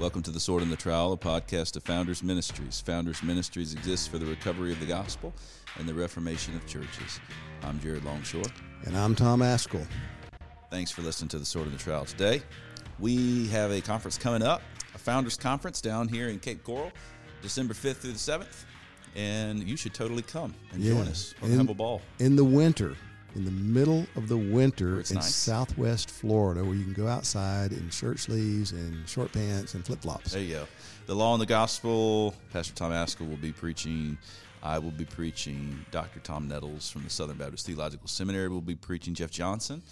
Welcome to The Sword and the Trowel, a podcast of Founders Ministries. Founders Ministries exists for the recovery of the gospel and the reformation of churches. I'm Jared Longshore. And I'm Tom Ascol. Thanks for listening to The Sword and the Trowel today. We have a conference coming up, a Founders Conference down here in Cape Coral, December 5th through the 7th. And you should totally come and Yeah. join us. Have a ball. In the winter, in the middle of the winter in nice. southwest Florida, where you can go outside in shirt sleeves and short pants and flip flops. There you go. The Law and the Gospel. Pastor Tom Ascol will be preaching. I will be preaching. Dr. Tom Nettles from the Southern Baptist Theological Seminary will be preaching. Jeff Johnson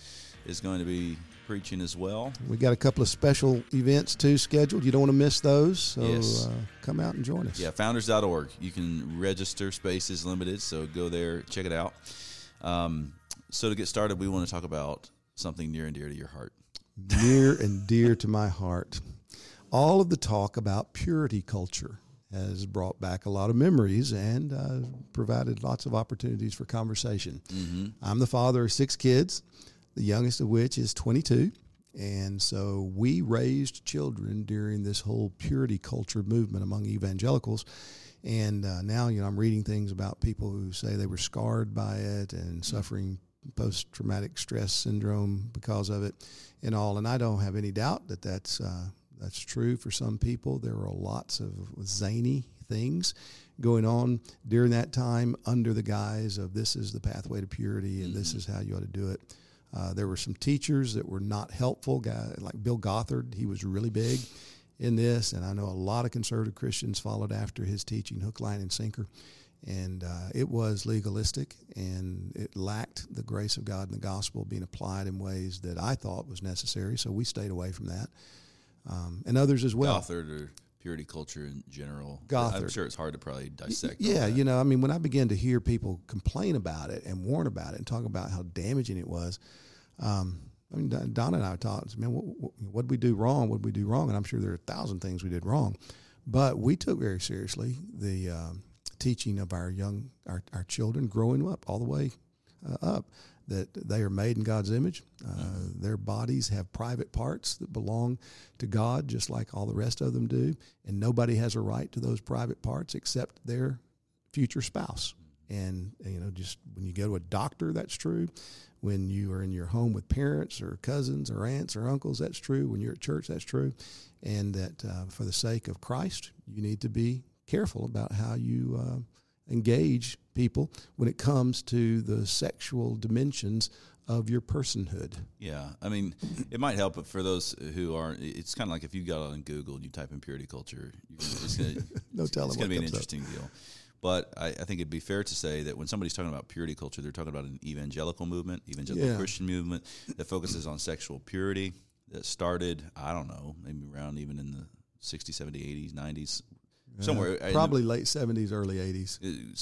is going to be preaching as well. We got a couple of special events too scheduled. You don't want to miss those, so Yes. uh, come out and join us. Yeah, founders.org. You can register. Space is limited, so go there, check it out. Um, so to get started, we want to talk about something near and dear to your heart. near and dear to my heart. All of the talk about purity culture has brought back a lot of memories and uh, provided lots of opportunities for conversation. I'm the father of six kids, the youngest of which is 22. And so we raised children during this whole purity culture movement among evangelicals. And uh, now, you know, I'm reading things about people who say they were scarred by it and suffering post traumatic stress syndrome because of it and all. And I don't have any doubt that that's, uh, that's true for some people. There are lots of zany things going on during that time under the guise of this is the pathway to purity and this is how you ought to do it. Uh, there were some teachers that were not helpful. Guy like Bill Gothard, he was really big in this, and I know a lot of conservative Christians followed after his teaching, hook, line, and sinker. And uh, it was legalistic, and it lacked the grace of God and the gospel being applied in ways that I thought was necessary. So we stayed away from that, um, and others as well. Gothard or purity culture in general. Gothard. I'm sure it's hard to probably dissect. Yeah, you know, I mean, when I began to hear people complain about it and warn about it and talk about how damaging it was, um, I mean, Don- Donna and I talked, man, what, what, what did we do wrong? What did we do wrong? And I'm sure there are a thousand things we did wrong, but we took very seriously the um, teaching of our young, our, our children growing up all the way uh, up that they are made in God's image. Uh, Their bodies have private parts that belong to God, just like all the rest of them do. And nobody has a right to those private parts except their future spouse. And you know, just when you go to a doctor, that's true. When you are in your home with parents or cousins or aunts or uncles, that's true. When you're at church, that's true. And that uh, for the sake of Christ, you need to be careful about how you uh, engage people when it comes to the sexual dimensions of your personhood. Yeah, I mean, it might help, but for those who aren't, it's kind of like if you got on Google and you type in purity culture, you're gonna, it's going No telling it's going to be an comes up. interesting deal. But I, I think it'd be fair to say that when somebody's talking about purity culture, they're talking about an evangelical movement, evangelical Yeah. Christian movement that focuses on sexual purity. That started, I don't know, maybe around even in the 60s, 70s, 80s, 90s, somewhere. the- Probably late 70s, early 80s.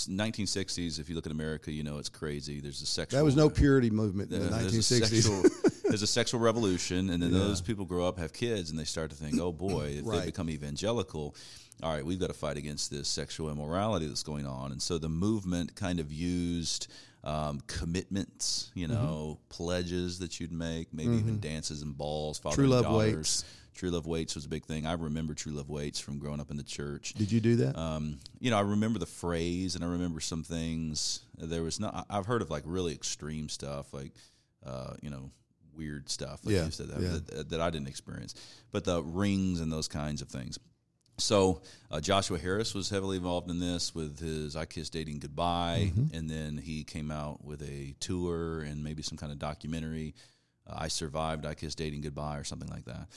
1960s. If you look at America, you know it's crazy. There's a sexual. That was no purity movement in the Uh, there's a 1960s. sexual, there's a sexual revolution, and then Yeah. those people grow up, have kids, and they start to think, "Oh boy, if Right. they become evangelical, all right, we've got to fight against this sexual immorality that's going on." And so the movement kind of used um, commitments, you Mm-hmm. know, pledges that you'd make, maybe even dances and balls. Father True and love daughters. waits. True love waits was a big thing. I remember true love waits from growing up in the church. Did you do that? Um, you know, I remember the phrase, and I remember some things. There was not. I've heard of like really extreme stuff, like uh, you know, weird stuff. Like Yeah, you said that, yeah. that that I didn't experience, but the rings and those kinds of things. So uh, Joshua Harris was heavily involved in this with his "I Kiss Dating Goodbye," Mm-hmm. and then he came out with a tour and maybe some kind of documentary. Uh, I survived. I Kiss dating goodbye, or something like that.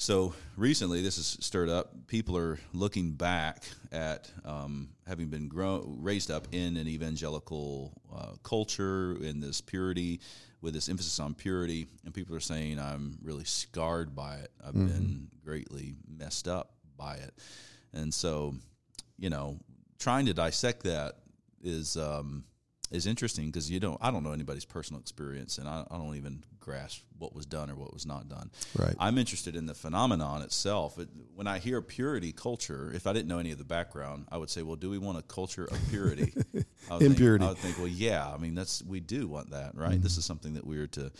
So recently, this has stirred up. People are looking back at um, having been grown, raised up in an evangelical uh, culture, in this purity, with this emphasis on purity, and people are saying, "I'm really scarred by it. I've been greatly messed up by it," and so, you know, trying to dissect that is um, is interesting because you don't. I don't know anybody's personal experience, and I, I don't even grasp what was done or what was not done. Right. I'm interested in the phenomenon itself. It, when I hear purity culture, if I didn't know any of the background, I would say, well, do we want a culture of purity? I would Impurity. Think, I would think, well, yeah. I mean, that's we do want that, right? This is something that we're to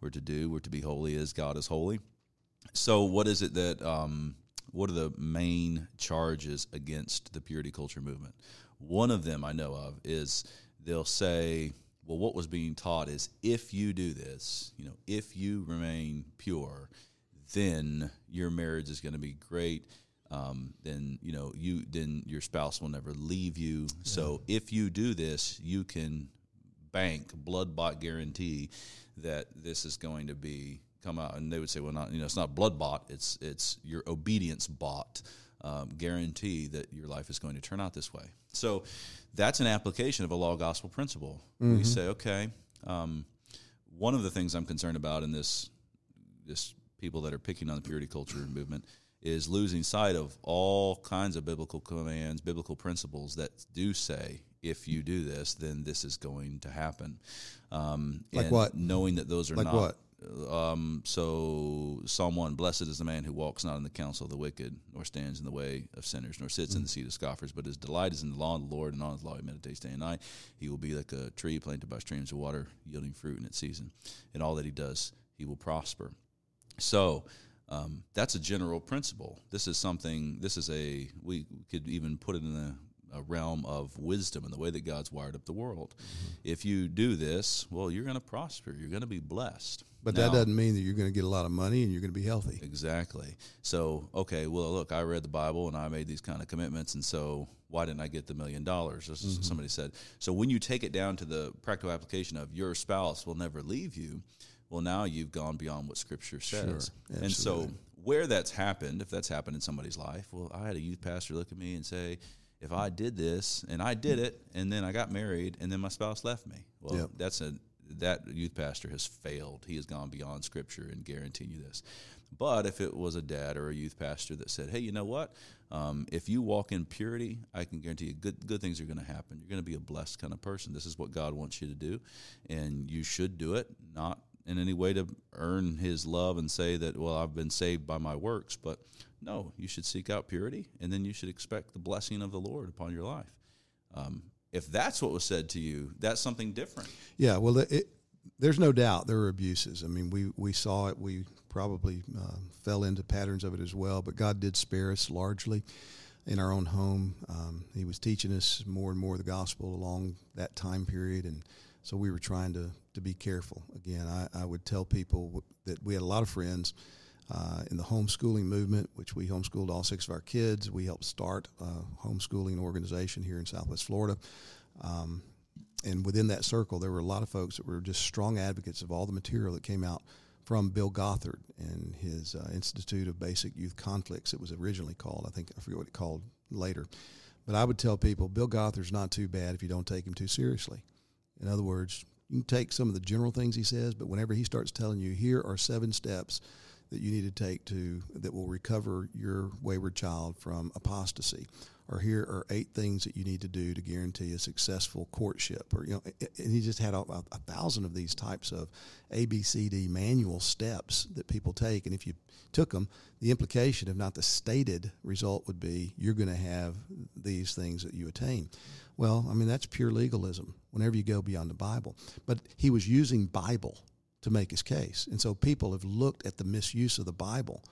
we're to do. We're to be holy as God is holy. So, what is it that um, what are the main charges against the purity culture movement? One of them I know of is they'll say, well, what was being taught is if you do this, you know, if you remain pure, then your marriage is going to be great. Um, then you know you then your spouse will never leave you. Yeah. So if you do this, you can bank blood bought guarantee that this is going to be come out. And they would say, well, not you know, it's not blood bought. It's it's your obedience bought. Um, guarantee that your life is going to turn out this way. So that's an application of a law gospel principle. Mm-hmm. We say, okay, um, one of the things I'm concerned about in this this people that are picking on the purity culture movement is losing sight of all kinds of biblical commands, biblical principles that do say if you do this, then this is going to happen. Um, like what? Knowing that those are like not. What? Um, so Psalm one: Blessed is the man who walks not in the counsel of the wicked, nor stands in the way of sinners, nor sits mm-hmm. in the seat of scoffers. But his delight is in the law of the Lord, and on his law he meditates day and night. He will be like a tree planted by streams of water, yielding fruit in its season. In all that he does, he will prosper. So um, that's a general principle. This is something. This is a. We could even put it in a, a realm of wisdom and the way that God's wired up the world. Mm-hmm. If you do this, well, you're going to prosper. You're going to be blessed. But that doesn't mean that you're going to get a lot of money and you're going to be healthy. Exactly. So, okay, well, look, I read the Bible and I made these kind of commitments, and so why didn't I get the million dollars? Mm-hmm. Somebody said. So when you take it down to the practical application of your spouse will never leave you, well, now you've gone beyond what Scripture says. Sure, and so, where that's happened, if that's happened in somebody's life, well, I had a youth pastor look at me and say, if I did this and I did it, and then I got married, and then my spouse left me, well, yep. that's a that youth pastor has failed. He has gone beyond Scripture and guarantee you this. But if it was a dad or a youth pastor that said, "Hey, you know what? Um, if you walk in purity, I can guarantee you good good things are going to happen. You're going to be a blessed kind of person. This is what God wants you to do, and you should do it. Not in any way to earn his love and say that, well, I've been saved by my works. But no, you should seek out purity and then you should expect the blessing of the Lord upon your life. Um, if that's what was said to you, that's something different. Yeah, well, it, there's no doubt there were abuses. I mean, we, we saw it. We probably uh, fell into patterns of it as well, but God did spare us largely in our own home. Um, he was teaching us more and more the gospel along that time period, and so we were trying to, to be careful. Again, I, I would tell people that we had a lot of friends uh, in the homeschooling movement, which we homeschooled all six of our kids. We helped start a homeschooling organization here in Southwest Florida. Um, and within that circle, there were a lot of folks that were just strong advocates of all the material that came out from Bill Gothard and his uh, Institute of Basic Youth Conflicts, it was originally called. I think I forget what it called later. But I would tell people Bill Gothard's not too bad if you don't take him too seriously. In other words, you can take some of the general things he says, but whenever he starts telling you, here are seven steps that you need to take to that will recover your wayward child from apostasy, or here are eight things that you need to do to guarantee a successful courtship, or you know, and he just had a, a thousand of these types of ABCD manual steps that people take, and if you took them, the implication, if not the stated result, would be you're going to have these things that you attain. Well, I mean, that's pure legalism whenever you go beyond the Bible. But he was using Bible to make his case. And so people have looked at the misuse of the Bible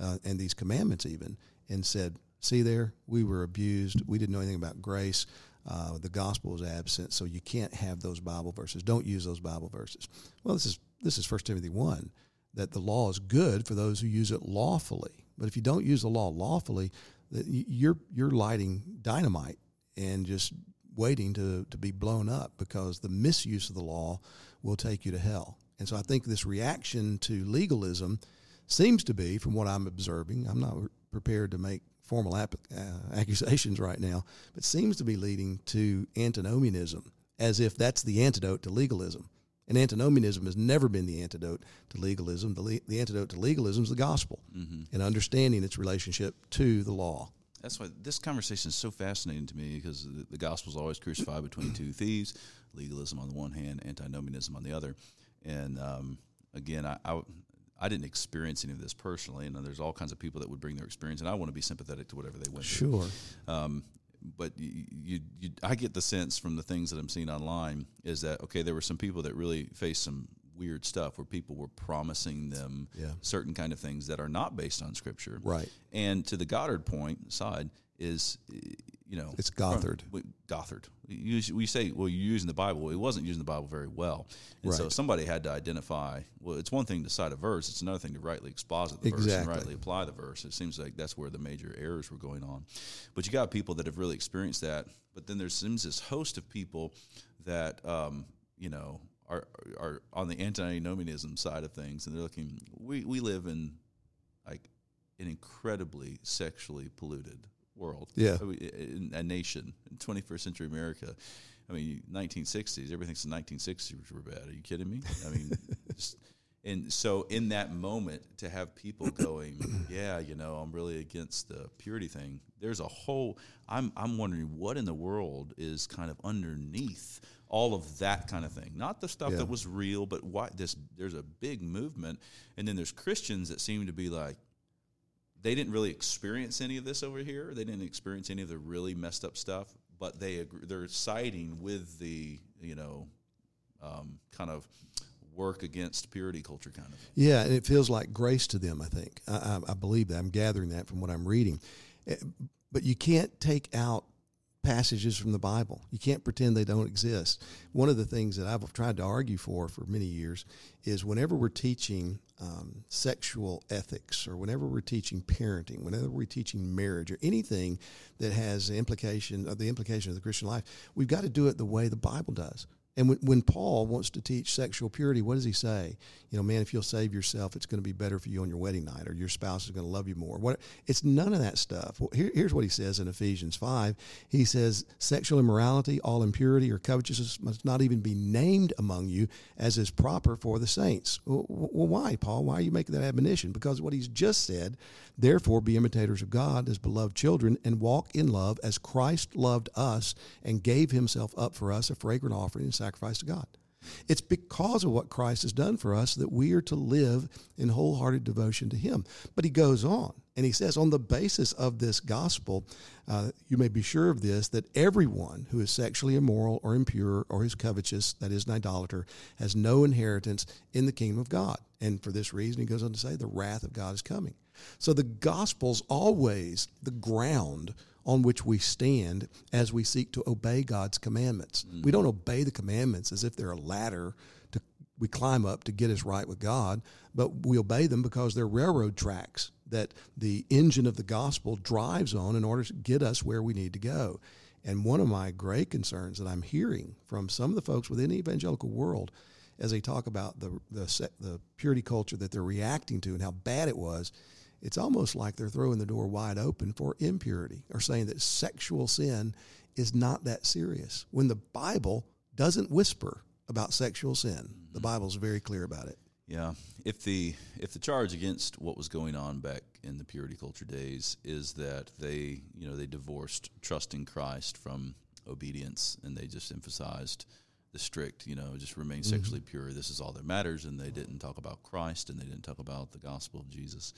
uh, and these commandments even and said, see there, we were abused. We didn't know anything about grace. Uh, the gospel was absent, so you can't have those Bible verses. Don't use those Bible verses. Well, this is this is First Timothy one, that the law is good for those who use it lawfully. But if you don't use the law lawfully, you're you're lighting dynamite and just waiting to, to be blown up because the misuse of the law will take you to hell. And so I think this reaction to legalism seems to be, from what I'm observing, I'm not prepared to make formal ap- uh, accusations right now, but seems to be leading to antinomianism, as if that's the antidote to legalism. And antinomianism has never been the antidote to legalism. The, le- the antidote to legalism is the gospel mm-hmm. and understanding its relationship to the law that's why this conversation is so fascinating to me because the, the gospel is always crucified between two thieves legalism on the one hand antinomianism on the other and um, again I, I, I didn't experience any of this personally and there's all kinds of people that would bring their experience and i want to be sympathetic to whatever they went sure through. Um, but you, you, you, I get the sense from the things that I'm seeing online is that okay, there were some people that really faced some weird stuff where people were promising them Yeah. certain kind of things that are not based on scripture. Right. And to the Goddard point side is, you know, It's Gothard. Gothard. We, we say, well, you're using the Bible. It wasn't using the Bible very well, and so somebody had to identify. Well, it's one thing to cite a verse; it's another thing to rightly exposit the verse and rightly apply the verse. It seems like that's where the major errors were going on. But you got people that have really experienced that. But then there seems this host of people that, um, you know, are are on the antinomianism side of things, and they're looking. We we live in like an incredibly sexually polluted world. Yeah. Uh, I uh, in a nation in 21st century America. I mean, 1960s. Everything's the 1960s were bad. Are you kidding me? I mean, just, and so in that moment to have people going, yeah, you know, I'm really against the purity thing. There's a whole. I'm I'm wondering what in the world is kind of underneath all of that kind of thing. Not the stuff Yeah. that was real, but why this. There's a big movement, and then there's Christians that seem to be like they didn't really experience any of this over here. They didn't experience any of the really messed up stuff, but they agree, they're siding with the you know um, kind of work against purity culture kind of. Yeah, and it feels like grace to them. I think I, I, I believe that. I'm gathering that from what I'm reading. Eh, But you can't take out passages from the Bible. You can't pretend they don't exist. One of the things that I've tried to argue for for many years is whenever we're teaching um, sexual ethics, or whenever we're teaching parenting, whenever we're teaching marriage, or anything that has implication of the implication of the Christian life, we've got to do it the way the Bible does. And when, when Paul wants to teach sexual purity, what does he say? You know, man, if you'll save yourself, it's going to be better for you on your wedding night, or your spouse is going to love you more. What? It's none of that stuff. Well, here, here's what he says in Ephesians five. He says, "Sexual immorality, all impurity, or covetousness must not even be named among you, as is proper for the saints." Well, well why, Paul? Why are you making that admonition? Because what he's just said. Therefore, be imitators of God as beloved children, and walk in love as Christ loved us and gave Himself up for us, a fragrant offering sacrifice to God. It's because of what Christ has done for us that we are to live in wholehearted devotion to Him. But he goes on and he says, on the basis of this gospel, uh, you may be sure of this that everyone who is sexually immoral or impure or is covetous, that is, an idolater, has no inheritance in the kingdom of God. And for this reason, he goes on to say, the wrath of God is coming. So the gospel's always the ground on which we stand as we seek to obey God's commandments. Mm. We don't obey the commandments as if they're a ladder to we climb up to get us right with God, but we obey them because they're railroad tracks that the engine of the gospel drives on in order to get us where we need to go. And one of my great concerns that I'm hearing from some of the folks within the evangelical world as they talk about the the, the purity culture that they're reacting to and how bad it was, it's almost like they're throwing the door wide open for impurity or saying that sexual sin is not that serious when the Bible doesn't whisper about sexual sin. The mm-hmm. Bible's very clear about it. Yeah, if the if the charge against what was going on back in the purity culture days is that they you know they divorced trust in Christ from obedience and they just emphasized the strict you know just remain mm-hmm. sexually pure this is all that matters and they didn't talk about Christ and they didn't talk about the gospel of Jesus.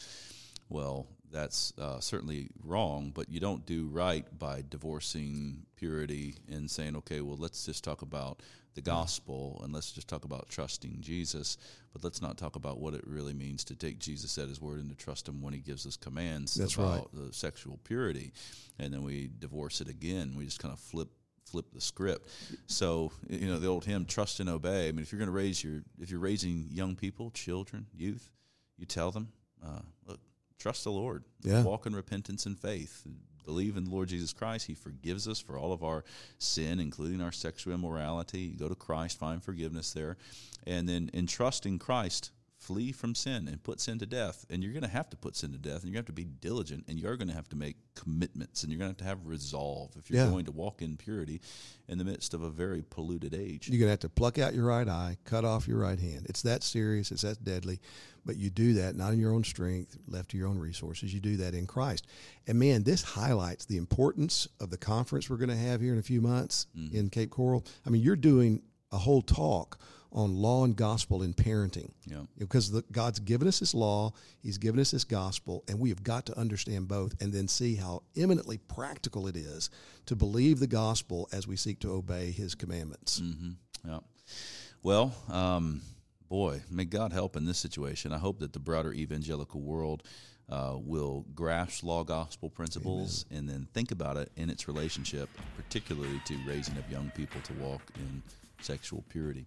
Well, that's uh, certainly wrong, but you don't do right by divorcing purity and saying, okay, well, let's just talk about the gospel and let's just talk about trusting Jesus, but let's not talk about what it really means to take Jesus at his word and to trust him when he gives us commands That's about the sexual purity. And then we divorce it again. We just kind of flip flip the script. So, you know, the old hymn, trust and obey. I mean, if you're going to raise your, if you're raising young people, children, youth, you tell them, uh, look, trust the Lord. Yeah. Walk in repentance and faith. Believe in the Lord Jesus Christ. He forgives us for all of our sin, including our sexual immorality. You go to Christ, find forgiveness there. And then in trusting Christ, flee from sin and put sin to death. And you're going to have to put sin to death, and you're going to have to be diligent, and you're going to have to make commitments, and you're going to have to have resolve if you're Yeah. going to walk in purity in the midst of a very polluted age. You're going to have to pluck out your right eye, cut off your right hand. It's that serious, it's that deadly. But you do that not in your own strength, left to your own resources. You do that in Christ. And man, this highlights the importance of the conference we're going to have here in a few months mm-hmm. in Cape Coral. I mean, you're doing a whole talk on law and gospel in parenting. Yeah. Because the, God's given us His law, He's given us His gospel, and we have got to understand both and then see how eminently practical it is to believe the gospel as we seek to obey His commandments. Mm-hmm. Yeah. Well, um, boy, may God help in this situation. I hope that the broader evangelical world uh, will grasp law gospel principles Amen. and then think about it in its relationship, particularly to raising up young people to walk in sexual purity.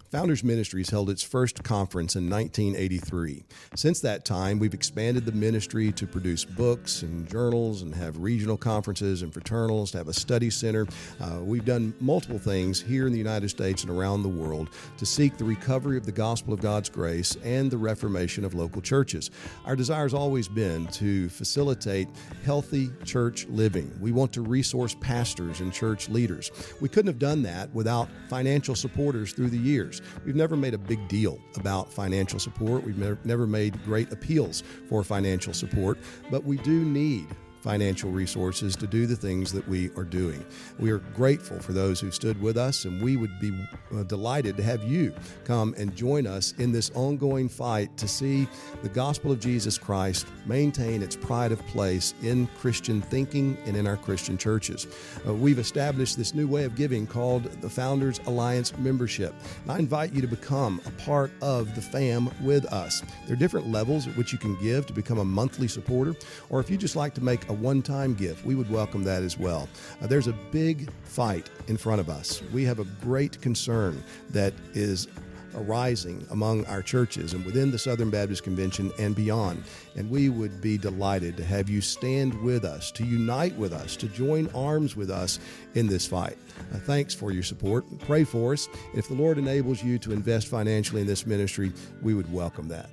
Founders Ministries held its first conference in 1983. Since that time, we've expanded the ministry to produce books and journals and have regional conferences and fraternals, to have a study center. Uh, we've done multiple things here in the United States and around the world to seek the recovery of the gospel of God's grace and the reformation of local churches. Our desire has always been to facilitate healthy church living. We want to resource pastors and church leaders. We couldn't have done that without financial supporters through the years. We've never made a big deal about financial support. We've never made great appeals for financial support, but we do need financial resources to do the things that we are doing. We are grateful for those who stood with us, and we would be uh, delighted to have you come and join us in this ongoing fight to see the gospel of Jesus Christ maintain its pride of place in Christian thinking and in our Christian churches. Uh, we've established this new way of giving called the Founders Alliance membership. And I invite you to become a part of the fam with us. There are different levels at which you can give to become a monthly supporter, or if you just like to make a one time gift, we would welcome that as well. Uh, there's a big fight in front of us. We have a great concern that is arising among our churches and within the Southern Baptist Convention and beyond. And we would be delighted to have you stand with us, to unite with us, to join arms with us in this fight. Uh, thanks for your support. Pray for us. If the Lord enables you to invest financially in this ministry, we would welcome that.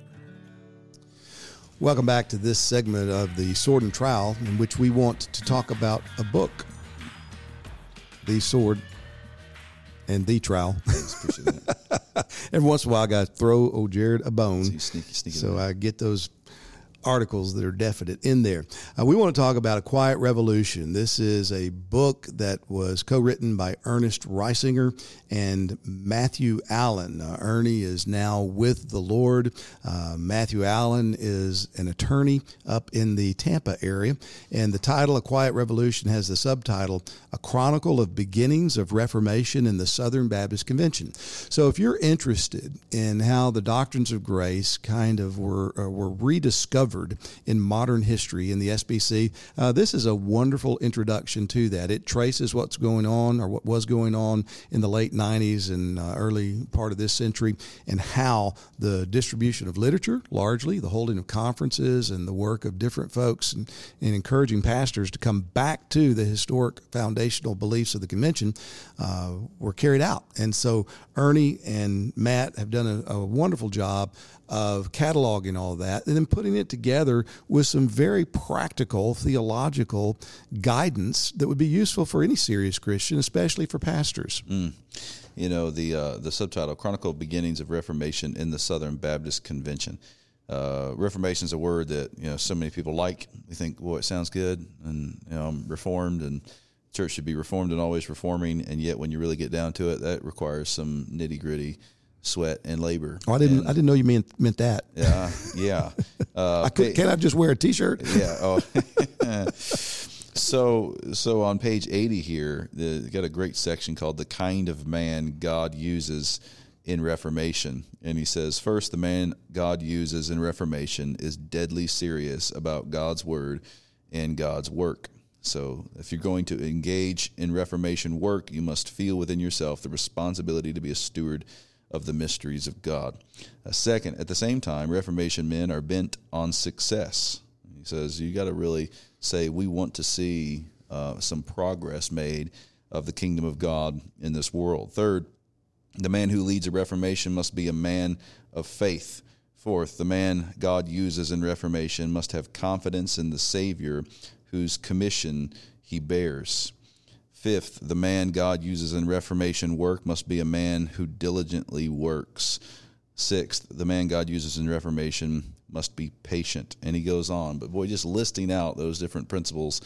Welcome back to this segment of the Sword and Trowel, in which we want to talk about a book, The Sword and the Trowel. Every once in a while, I got to throw old Jared a bone. So, sneaky, sneaky so I get those articles that are definite in there. Uh, we want to talk about A Quiet Revolution. This is a book that was co written by Ernest Reisinger and Matthew Allen. Uh, Ernie is now with the Lord. Uh, Matthew Allen is an attorney up in the Tampa area. And the title, A Quiet Revolution, has the subtitle, A Chronicle of Beginnings of Reformation in the Southern Baptist Convention. So if you're interested in how the doctrines of grace kind of were, uh, were rediscovered, in modern history in the SBC. Uh, this is a wonderful introduction to that. It traces what's going on or what was going on in the late 90s and uh, early part of this century and how the distribution of literature, largely the holding of conferences and the work of different folks and, and encouraging pastors to come back to the historic foundational beliefs of the convention uh, were carried out. And so Ernie and Matt have done a, a wonderful job of cataloging all that and then putting it together with some very practical theological guidance that would be useful for any serious Christian, especially for pastors. Mm. You know, the, uh, the subtitle Chronicle Beginnings of Reformation in the Southern Baptist Convention. Uh, Reformation is a word that you know so many people like. They think, "Well, it sounds good," and you know, I'm reformed, and church should be reformed and always reforming. And yet, when you really get down to it, that requires some nitty gritty sweat and labor. Oh, I didn't. And, I didn't know you meant meant that. Yeah, yeah. Uh, I could, can't I just wear a T-shirt? Yeah. Oh. so so on page eighty here, the, got a great section called "The Kind of Man God Uses." in Reformation. And he says, first, the man God uses in Reformation is deadly serious about God's word and God's work. So, if you're going to engage in Reformation work, you must feel within yourself the responsibility to be a steward of the mysteries of God. Second, at the same time, Reformation men are bent on success. He says you got to really say we want to see uh, some progress made of the kingdom of God in this world. Third, the man who leads a Reformation must be a man of faith. Fourth, the man God uses in Reformation must have confidence in the Savior whose commission he bears. Fifth, the man God uses in Reformation work must be a man who diligently works. Sixth, the man God uses in Reformation must be patient. And he goes on. But boy, just listing out those different principles,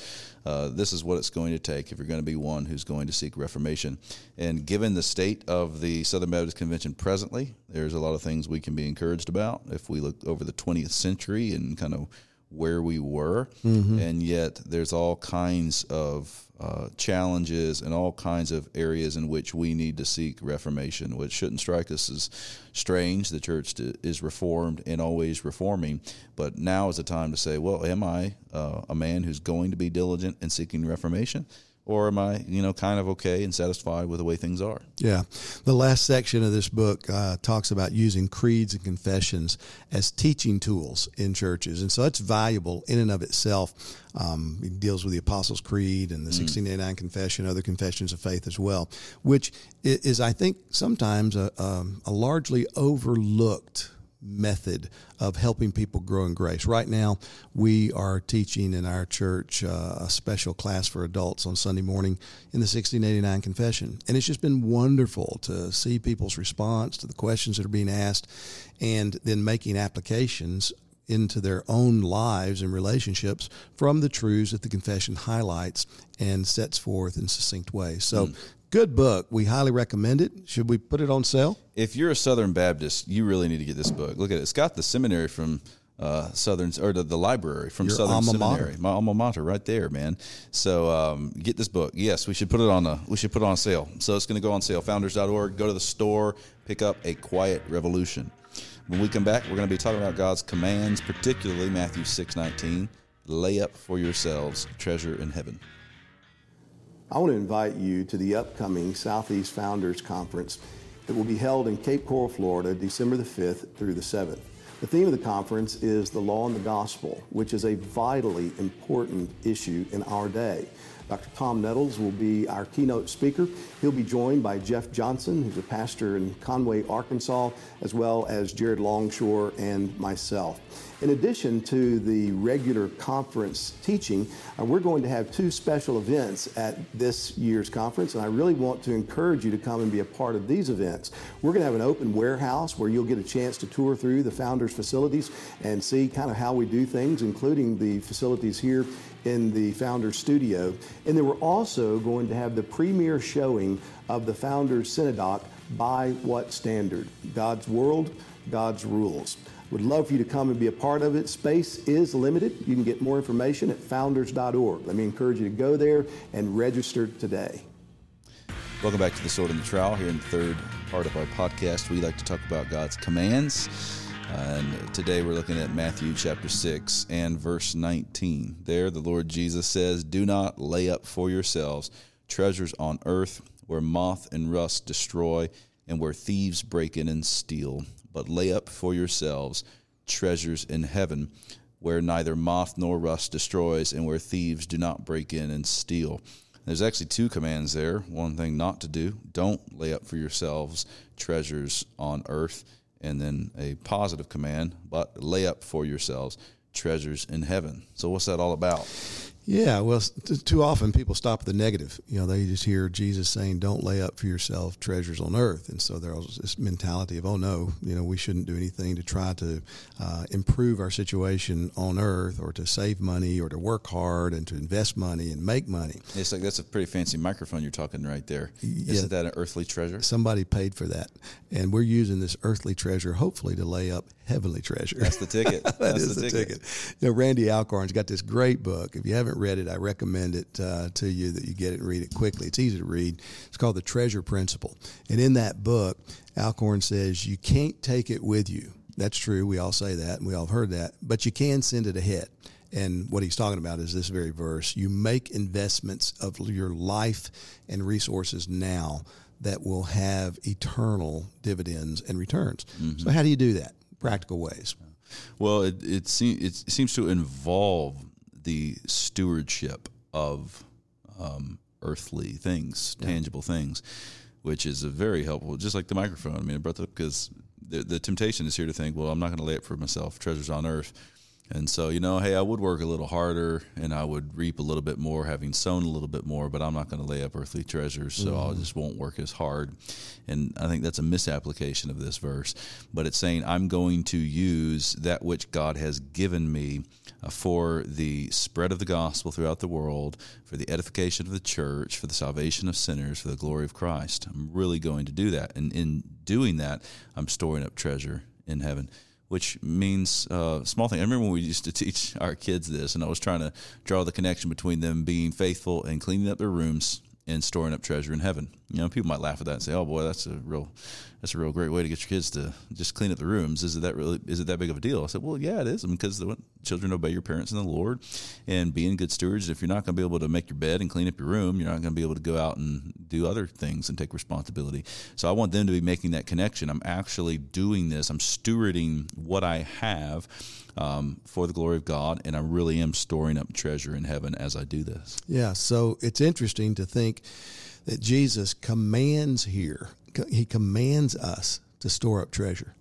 uh, this is what it's going to take if you're going to be one who's going to seek Reformation. And given the state of the Southern Baptist Convention presently, there's a lot of things we can be encouraged about if we look over the 20th century and kind of where we were, and yet there's all kinds of uh, challenges and all kinds of areas in which we need to seek reformation, which shouldn't strike us as strange. The church is reformed and always reforming, but now is the time to say, well, am I uh, a man who's going to be diligent in seeking reformation? Or am I, you know, kind of okay and satisfied with the way things are? Yeah. The last section of this book uh, talks about using creeds and confessions as teaching tools in churches. And so that's valuable in and of itself. Um, it deals with the Apostles' Creed and the mm. 1689 Confession, other confessions of faith as well, which is, I think, sometimes a, a, um, a largely overlooked method of helping people grow in grace. Right now, we are teaching in our church uh, a special class for adults on Sunday morning in the 1689 Confession. And it's just been wonderful to see people's response to the questions that are being asked and then making applications into their own lives and relationships from the truths that the confession highlights and sets forth in succinct ways. So, mm. Good book. We highly recommend it. Should we put it on sale? If you're a Southern Baptist, you really need to get this book. Look at it. It's got the seminary from uh, Southern or the, the, library from Your Southern alma Seminary, mater. my alma mater, right there, man. So um, get this book. Yes, we should put it on a we should put it on sale. So it's going to go on sale. Founders.org. Go to the store, pick up a Quiet Revolution. When we come back, we're going to be talking about God's commands, particularly Matthew 6:19. Lay up for yourselves treasure in heaven. I want to invite you to the upcoming Southeast Founders Conference that will be held in Cape Coral, Florida, December the 5th through the 7th. The theme of the conference is the law and the gospel, which is a vitally important issue in our day. Dr. Tom Nettles will be our keynote speaker. He'll be joined by Jeff Johnson, who's a pastor in Conway, Arkansas, as well as Jared Longshore and myself. In addition to the regular conference teaching, uh, we're going to have two special events at this year's conference, and I really want to encourage you to come and be a part of these events. We're going to have an open warehouse where you'll get a chance to tour through the founders' facilities and see kind of how we do things, including the facilities here in the Founders Studio. And then we're also going to have the premiere showing of the Founders Cinedoc by what standard? God's world, God's rules. Would love for you to come and be a part of it. Space is limited. You can get more information at founders.org. Let me encourage you to go there and register today. Welcome back to the Sword and the Trowel. Here in the third part of our podcast, we like to talk about God's commands. Uh, and today we're looking at Matthew chapter 6 and verse 19. There, the Lord Jesus says, Do not lay up for yourselves treasures on earth where moth and rust destroy and where thieves break in and steal, but lay up for yourselves treasures in heaven where neither moth nor rust destroys and where thieves do not break in and steal. There's actually two commands there. One thing not to do don't lay up for yourselves treasures on earth and then a positive command, but lay up for yourselves treasures in heaven. So, what's that all about? Yeah, well, too often people stop at the negative. You know, they just hear Jesus saying, "Don't lay up for yourself treasures on earth," and so there's this mentality of, "Oh no, you know, we shouldn't do anything to try to uh, improve our situation on earth, or to save money, or to work hard and to invest money and make money." It's like that's a pretty fancy microphone you're talking right there. Yeah, Isn't that an earthly treasure? Somebody paid for that, and we're using this earthly treasure hopefully to lay up heavenly treasure. That's the ticket. that That's is the, the ticket. ticket. You know, Randy Alcorn's got this great book. If you haven't read it, I recommend it uh, to you that you get it and read it quickly. It's easy to read. It's called The Treasure Principle. And in that book, Alcorn says you can't take it with you. That's true. We all say that and we all have heard that, but you can send it ahead. And what he's talking about is this very verse. You make investments of your life and resources now that will have eternal dividends and returns. Mm-hmm. So, how do you do that? Practical ways. Well, it it, se- it seems to involve the stewardship of um, earthly things, yeah. tangible things, which is a very helpful. Just like the microphone. I mean, I brought that up because the, the temptation is here to think, well, I'm not going to lay it for myself treasures on earth. And so, you know, hey, I would work a little harder and I would reap a little bit more having sown a little bit more, but I'm not going to lay up earthly treasures, so mm-hmm. I just won't work as hard. And I think that's a misapplication of this verse. But it's saying, I'm going to use that which God has given me uh, for the spread of the gospel throughout the world, for the edification of the church, for the salvation of sinners, for the glory of Christ. I'm really going to do that. And in doing that, I'm storing up treasure in heaven which means uh, small thing. I remember when we used to teach our kids this, and I was trying to draw the connection between them being faithful and cleaning up their rooms and storing up treasure in heaven. You know, people might laugh at that and say, "Oh boy, that's a real, that's a real great way to get your kids to just clean up the rooms." Is it that really? Is it that big of a deal? I said, "Well, yeah, it is, because the children obey your parents in the Lord, and being good stewards. If you're not going to be able to make your bed and clean up your room, you're not going to be able to go out and do other things and take responsibility. So I want them to be making that connection. I'm actually doing this. I'm stewarding what I have." Um, for the glory of God, and I really am storing up treasure in heaven as I do this. Yeah, so it's interesting to think that Jesus commands here, he commands us to store up treasure.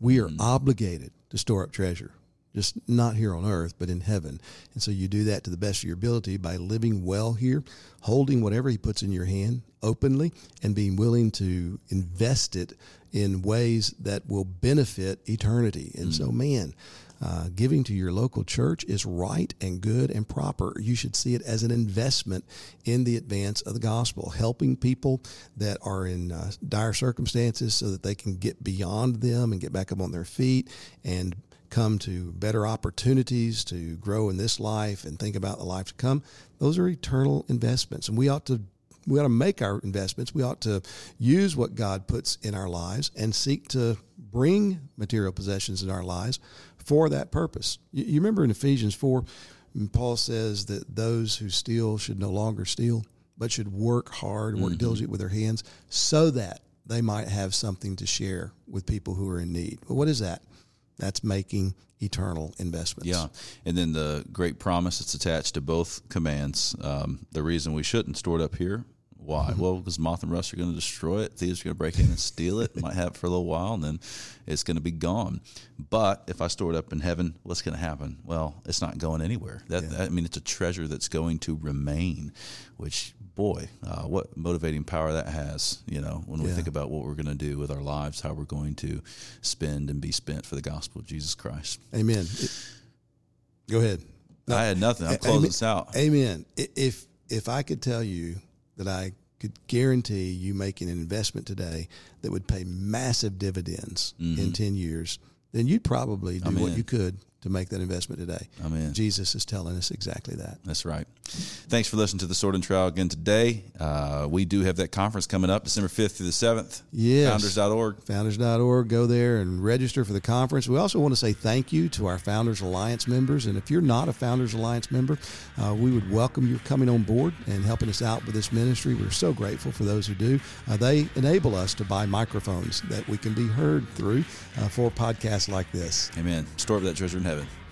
We are mm-hmm. obligated to store up treasure, just not here on earth, but in heaven. And so you do that to the best of your ability by living well here, holding whatever he puts in your hand openly, and being willing to invest it in ways that will benefit eternity. And mm-hmm. so, man, uh, giving to your local church is right and good and proper. You should see it as an investment in the advance of the gospel, helping people that are in uh, dire circumstances so that they can get beyond them and get back up on their feet and come to better opportunities to grow in this life and think about the life to come. Those are eternal investments, and we ought to we ought to make our investments. We ought to use what God puts in our lives and seek to bring material possessions in our lives for that purpose. You, you remember in Ephesians 4, Paul says that those who steal should no longer steal, but should work hard, work mm-hmm. diligently with their hands, so that they might have something to share with people who are in need. Well, what is that? That's making eternal investments. Yeah. And then the great promise that's attached to both commands. Um, the reason we shouldn't store it up here why? Mm-hmm. Well, because moth and rust are going to destroy it. Thieves are going to break in and steal it. Might have it for a little while, and then it's going to be gone. But if I store it up in heaven, what's going to happen? Well, it's not going anywhere. That, yeah. that I mean, it's a treasure that's going to remain. Which, boy, uh, what motivating power that has. You know, when we yeah. think about what we're going to do with our lives, how we're going to spend and be spent for the gospel of Jesus Christ. Amen. It, go ahead. No, I had nothing. I'm closing this out. Amen. If if I could tell you that I could guarantee you making an investment today that would pay massive dividends mm-hmm. in 10 years, then you'd probably do what you could to make that investment today. Amen. Jesus is telling us exactly that. That's right. Thanks for listening to the Sword and Trowel again today. Uh, we do have that conference coming up December 5th through the 7th. Yes. Founders.org. Founders.org. Go there and register for the conference. We also want to say thank you to our Founders Alliance members. And if you're not a Founders Alliance member, uh, we would welcome you coming on board and helping us out with this ministry. We're so grateful for those who do. Uh, they enable us to buy microphones that we can be heard through uh, for podcasts like this. Amen. Store up that treasure in heaven heaven.